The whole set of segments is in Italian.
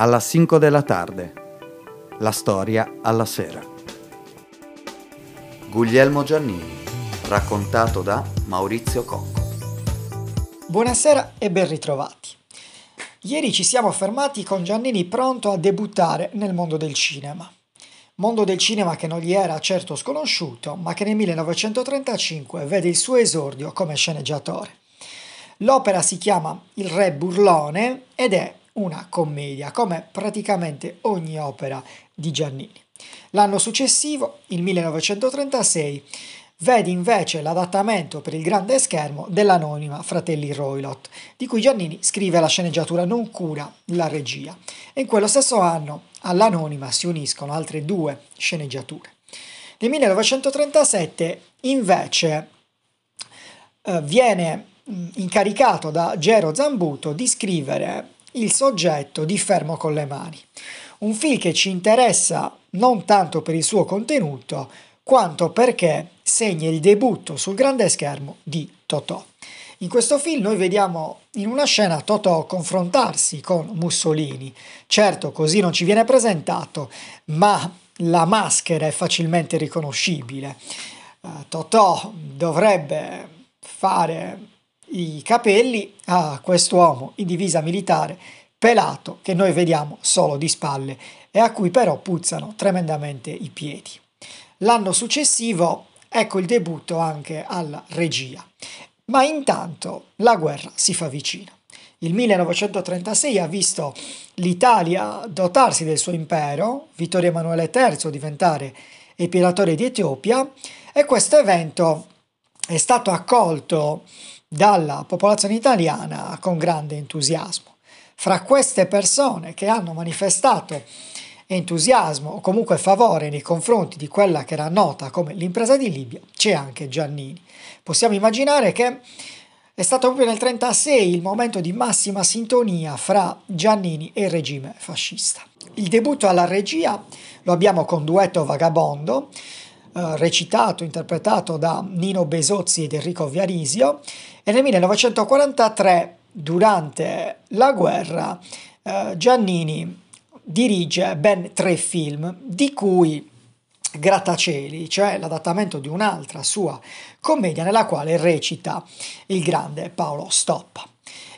alla 5 della tarde. La storia alla sera. Guglielmo Giannini, raccontato da Maurizio Cocco. Buonasera e ben ritrovati. Ieri ci siamo fermati con Giannini pronto a debuttare nel mondo del cinema. Mondo del cinema che non gli era certo sconosciuto, ma che nel 1935 vede il suo esordio come sceneggiatore. L'opera si chiama Il Re Burlone ed è una commedia, come praticamente ogni opera di Giannini. L'anno successivo, il 1936, vede invece l'adattamento per il grande schermo dell'anonima Fratelli Roylott, di cui Giannini scrive la sceneggiatura, non cura la regia. E in quello stesso anno all'anonima si uniscono altre due sceneggiature. Nel 1937 invece eh, viene incaricato da Gero Zambuto di scrivere il soggetto di Fermo con le mani. Un film che ci interessa non tanto per il suo contenuto, quanto perché segna il debutto sul grande schermo di Totò. In questo film noi vediamo in una scena Totò confrontarsi con Mussolini. Certo, così non ci viene presentato, ma la maschera è facilmente riconoscibile. Uh, Totò dovrebbe fare i capelli a quest'uomo in divisa militare pelato che noi vediamo solo di spalle e a cui però puzzano tremendamente i piedi. L'anno successivo ecco il debutto anche alla regia, ma intanto la guerra si fa vicina. Il 1936 ha visto l'Italia dotarsi del suo impero, Vittorio Emanuele III diventare imperatore di Etiopia e questo evento è stato accolto dalla popolazione italiana con grande entusiasmo. Fra queste persone che hanno manifestato entusiasmo o comunque favore nei confronti di quella che era nota come l'impresa di Libia c'è anche Giannini. Possiamo immaginare che è stato proprio nel 1936 il momento di massima sintonia fra Giannini e il regime fascista. Il debutto alla regia lo abbiamo con Duetto Vagabondo, eh, recitato, interpretato da Nino Besozzi ed Enrico Viarisio e nel 1943, durante la guerra, eh, Giannini dirige ben tre film, di cui Grattacieli, cioè l'adattamento di un'altra sua commedia nella quale recita il grande Paolo Stoppa.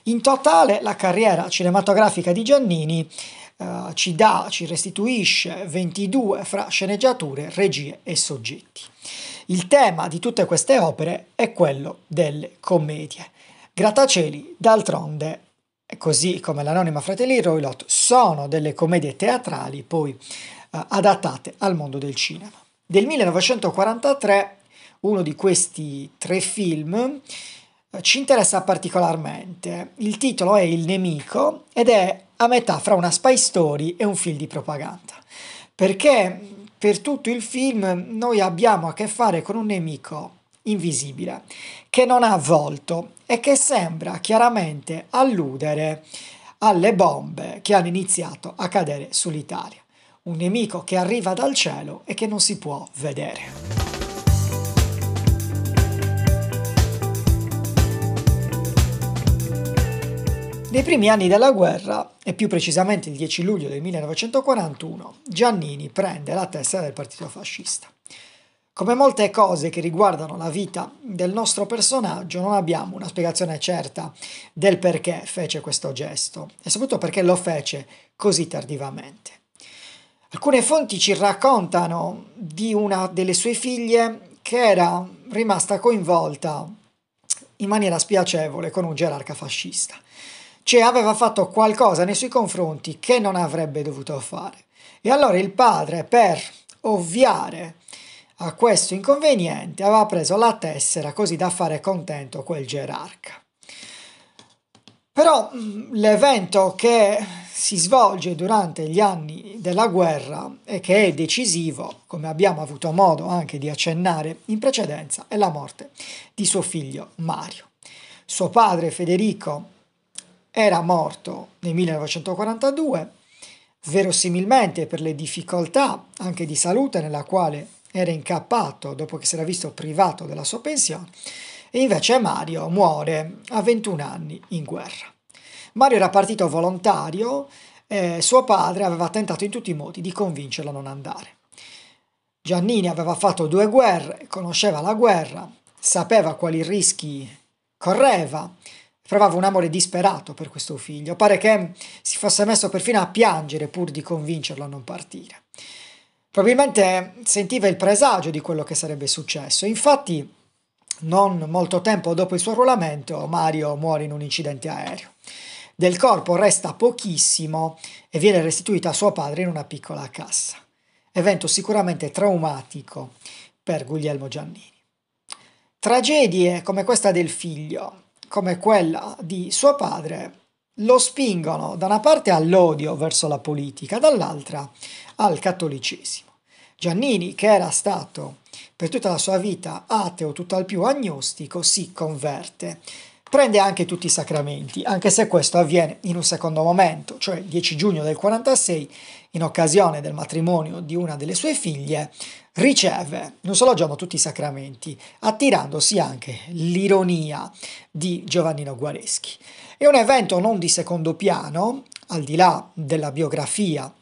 In totale la carriera cinematografica di Giannini uh, ci dà, ci restituisce 22 fra sceneggiature, regie e soggetti. Il tema di tutte queste opere è quello delle commedie. Grattacieli, d'altronde, così come l'anonima Fratelli Roylott, sono delle commedie teatrali poi uh, adattate al mondo del cinema. Del 1943, uno di questi tre film ci interessa particolarmente. Il titolo è Il nemico ed è a metà fra una spy story e un film di propaganda. Perché per tutto il film noi abbiamo a che fare con un nemico invisibile che non ha volto e che sembra chiaramente alludere alle bombe che hanno iniziato a cadere sull'Italia. Un nemico che arriva dal cielo e che non si può vedere. Nei primi anni della guerra, e più precisamente il 10 luglio del 1941, Giannini prende la testa del partito fascista. Come molte cose che riguardano la vita del nostro personaggio, non abbiamo una spiegazione certa del perché fece questo gesto e soprattutto perché lo fece così tardivamente. Alcune fonti ci raccontano di una delle sue figlie che era rimasta coinvolta in maniera spiacevole con un gerarca fascista cioè aveva fatto qualcosa nei suoi confronti che non avrebbe dovuto fare. E allora il padre, per ovviare a questo inconveniente, aveva preso la tessera così da fare contento quel gerarca. Però mm, l'evento che si svolge durante gli anni della guerra e che è decisivo, come abbiamo avuto modo anche di accennare in precedenza, è la morte di suo figlio Mario. Suo padre Federico era morto nel 1942, verosimilmente per le difficoltà anche di salute nella quale era incappato dopo che si era visto privato della sua pensione, e invece Mario muore a 21 anni in guerra. Mario era partito volontario e suo padre aveva tentato in tutti i modi di convincerlo a non andare. Giannini aveva fatto due guerre, conosceva la guerra, sapeva quali rischi correva, provava un amore disperato per questo figlio. Pare che si fosse messo perfino a piangere pur di convincerlo a non partire. Probabilmente sentiva il presagio di quello che sarebbe successo. Infatti, non molto tempo dopo il suo arruolamento, Mario muore in un incidente aereo. Del corpo resta pochissimo e viene restituito a suo padre in una piccola cassa. Evento sicuramente traumatico per Guglielmo Giannini. Tragedie come questa del figlio, come quella di suo padre, lo spingono da una parte all'odio verso la politica, dall'altra al cattolicesimo. Giannini, che era stato per tutta la sua vita ateo, tutt'al più agnostico, si converte. Prende anche tutti i sacramenti, anche se questo avviene in un secondo momento, cioè il 10 giugno del 46, in occasione del matrimonio di una delle sue figlie, riceve non solo giorno tutti i sacramenti, attirandosi anche l'ironia di Giovannino Guareschi. È un evento non di secondo piano, al di là della biografia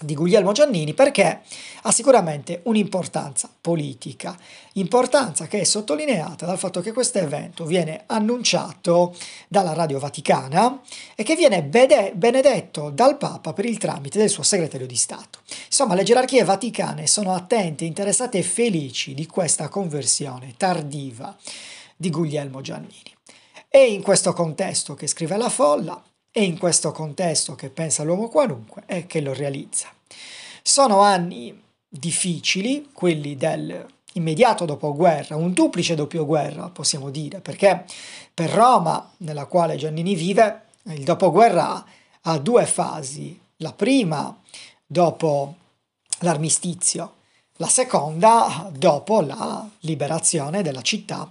di Guglielmo Giannini perché ha sicuramente un'importanza politica, importanza che è sottolineata dal fatto che questo evento viene annunciato dalla Radio Vaticana e che viene benedetto dal Papa per il tramite del suo segretario di Stato. Insomma, le gerarchie vaticane sono attente, interessate e felici di questa conversione tardiva di Guglielmo Giannini. E in questo contesto che scrive la folla, è in questo contesto che pensa l'uomo qualunque e che lo realizza. Sono anni difficili, quelli del immediato dopoguerra, un duplice dopoguerra possiamo dire, perché per Roma, nella quale Giannini vive, il dopoguerra ha due fasi. La prima dopo l'armistizio, la seconda dopo la liberazione della città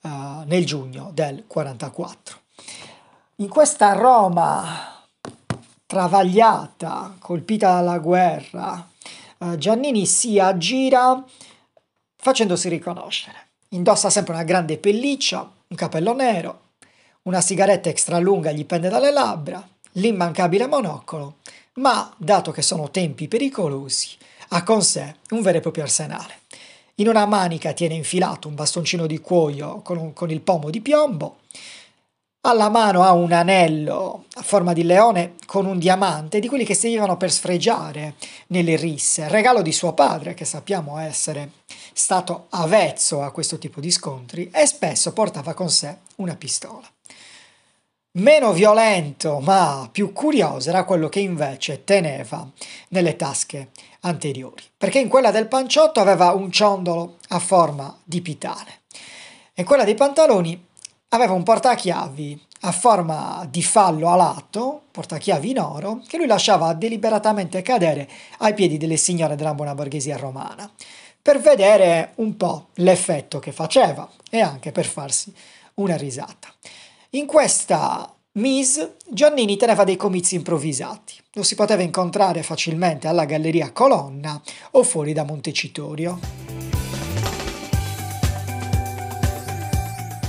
uh, nel giugno del 44. In questa Roma travagliata, colpita dalla guerra, eh, Giannini si aggira facendosi riconoscere. Indossa sempre una grande pelliccia, un capello nero, una sigaretta extra lunga gli pende dalle labbra, l'immancabile monocolo, ma, dato che sono tempi pericolosi, ha con sé un vero e proprio arsenale. In una manica tiene infilato un bastoncino di cuoio con, un, con il pomo di piombo, alla mano ha un anello a forma di leone con un diamante, di quelli che servivano per sfregiare nelle risse, regalo di suo padre, che sappiamo essere stato avvezzo a questo tipo di scontri, e spesso portava con sé una pistola. Meno violento, ma più curioso era quello che invece teneva nelle tasche anteriori, perché in quella del panciotto aveva un ciondolo a forma di pitale e quella dei pantaloni aveva un portachiavi a forma di fallo a lato, portachiavi in oro, che lui lasciava deliberatamente cadere ai piedi delle signore della buona borghesia romana, per vedere un po' l'effetto che faceva e anche per farsi una risata. In questa Mise, Giannini teneva dei comizi improvvisati. Lo si poteva incontrare facilmente alla Galleria Colonna o fuori da Montecitorio.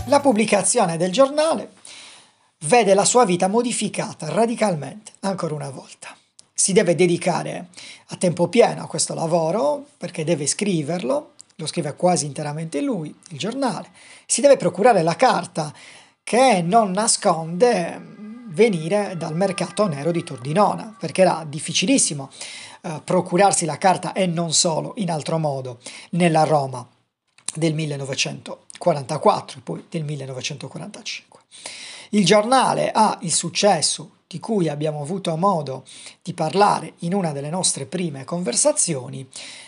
La pubblicazione del giornale vede la sua vita modificata radicalmente ancora una volta. Si deve dedicare a tempo pieno a questo lavoro perché deve scriverlo, lo scrive quasi interamente lui, il giornale. Si deve procurare la carta che non nasconde venire dal mercato nero di Tordinona, perché era difficilissimo eh, procurarsi la carta e non solo in altro modo nella Roma del 1944 poi del 1945. Il giornale ha il successo di cui abbiamo avuto modo di parlare in una delle nostre prime conversazioni,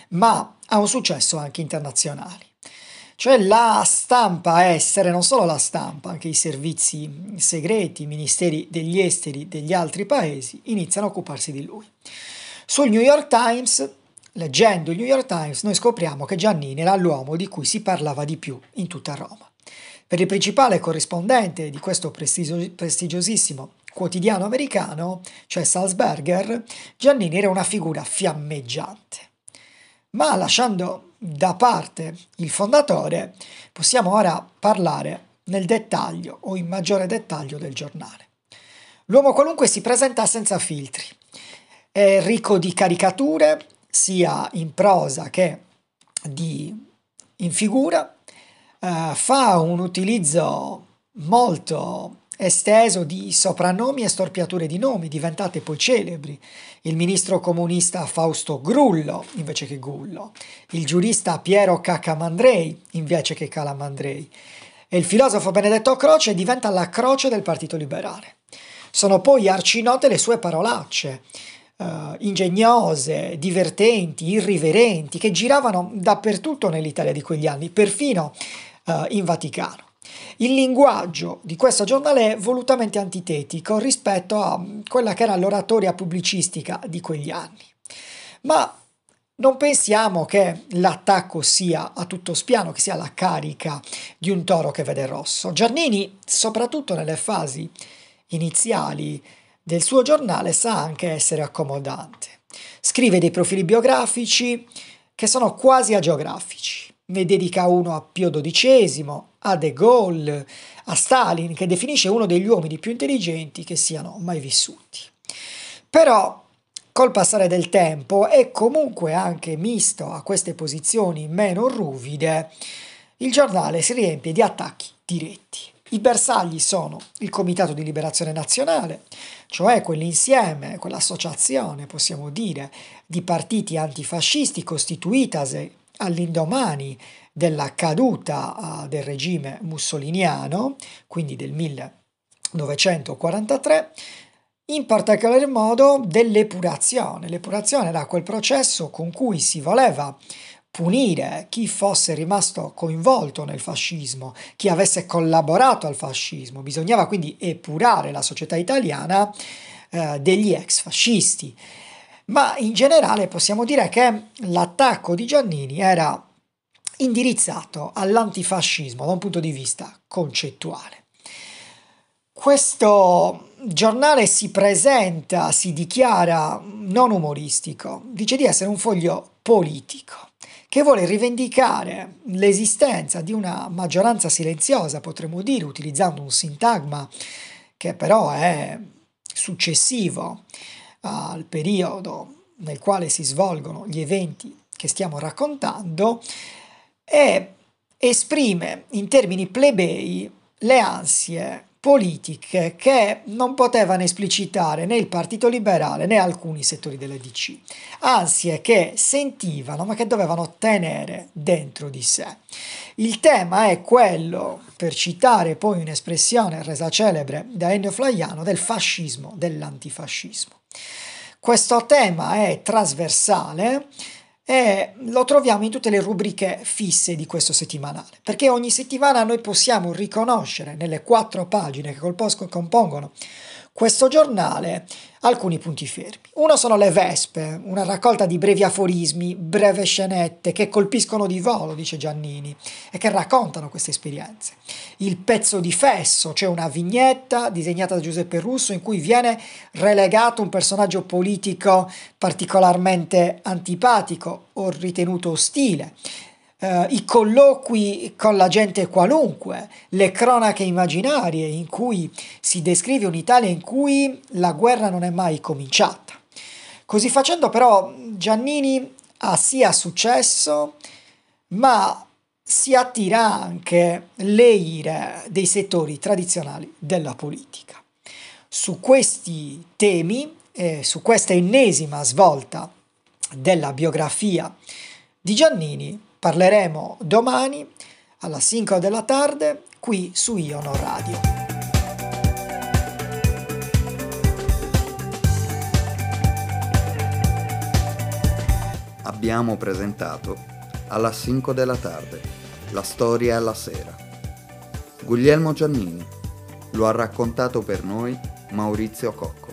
ma ha un successo anche internazionale. Cioè la stampa essere, non solo la stampa, anche i servizi segreti, i ministeri degli esteri degli altri paesi iniziano a occuparsi di lui. Sul New York Times Leggendo il New York Times noi scopriamo che Giannini era l'uomo di cui si parlava di più in tutta Roma. Per il principale corrispondente di questo prestigiosissimo quotidiano americano, cioè Salzberger, Giannini era una figura fiammeggiante. Ma lasciando da parte il fondatore, possiamo ora parlare nel dettaglio o in maggiore dettaglio del giornale. L'uomo qualunque si presenta senza filtri è ricco di caricature, sia in prosa che di, in figura, uh, fa un utilizzo molto esteso di soprannomi e storpiature di nomi, diventate poi celebri. Il ministro comunista Fausto Grullo invece che Gullo, il giurista Piero Cacamandrei invece che Calamandrei e il filosofo Benedetto Croce diventa la croce del Partito Liberale. Sono poi arcinote le sue parolacce, uh, ingegnose, divertenti, irriverenti, che giravano dappertutto nell'Italia di quegli anni, perfino uh, in Vaticano. Il linguaggio di questo giornale è volutamente antitetico rispetto a quella che era l'oratoria pubblicistica di quegli anni. Ma non pensiamo che l'attacco sia a tutto spiano, che sia la carica di un toro che vede rosso. Giannini, soprattutto nelle fasi iniziali del suo giornale, sa anche essere accomodante. Scrive dei profili biografici che sono quasi agiografici ne dedica uno a Pio XII, a De Gaulle, a Stalin, che definisce uno degli uomini più intelligenti che siano mai vissuti. Però, col passare del tempo e comunque anche misto a queste posizioni meno ruvide, il giornale si riempie di attacchi diretti. I bersagli sono il Comitato di Liberazione Nazionale, cioè quell'insieme, quell'associazione, possiamo dire, di partiti antifascisti costituitasi all'indomani della caduta uh, del regime mussoliniano, quindi del 1943, in particolar modo dell'epurazione. L'epurazione era quel processo con cui si voleva punire chi fosse rimasto coinvolto nel fascismo, chi avesse collaborato al fascismo. Bisognava quindi epurare la società italiana eh, degli ex fascisti ma in generale possiamo dire che l'attacco di Giannini era indirizzato all'antifascismo da un punto di vista concettuale. Questo giornale si presenta, si dichiara non umoristico, dice di essere un foglio politico che vuole rivendicare l'esistenza di una maggioranza silenziosa, potremmo dire, utilizzando un sintagma che però è successivo al periodo nel quale si svolgono gli eventi che stiamo raccontando e esprime in termini plebei le ansie politiche che non potevano esplicitare né il Partito Liberale né alcuni settori della DC, ansie che sentivano ma che dovevano tenere dentro di sé. Il tema è quello, per citare poi un'espressione resa celebre da Ennio Flaiano, del fascismo, dell'antifascismo. Questo tema è trasversale e lo troviamo in tutte le rubriche fisse di questo settimanale, perché ogni settimana noi possiamo riconoscere nelle quattro pagine che compongono questo giornale alcuni punti fermi. Uno sono le Vespe, una raccolta di brevi aforismi, breve scenette che colpiscono di volo, dice Giannini, e che raccontano queste esperienze. Il pezzo di Fesso, cioè una vignetta disegnata da Giuseppe Russo in cui viene relegato un personaggio politico particolarmente antipatico o ritenuto ostile Uh, i colloqui con la gente qualunque, le cronache immaginarie in cui si descrive un'Italia in cui la guerra non è mai cominciata. Così facendo però Giannini ha sia successo, ma si attira anche le ire dei settori tradizionali della politica. Su questi temi e su questa ennesima svolta della biografia di Giannini Parleremo domani alla 5 della tarde qui su Iono Radio. Abbiamo presentato alla 5 della tarde la storia alla sera. Guglielmo Giannini lo ha raccontato per noi Maurizio Cocco.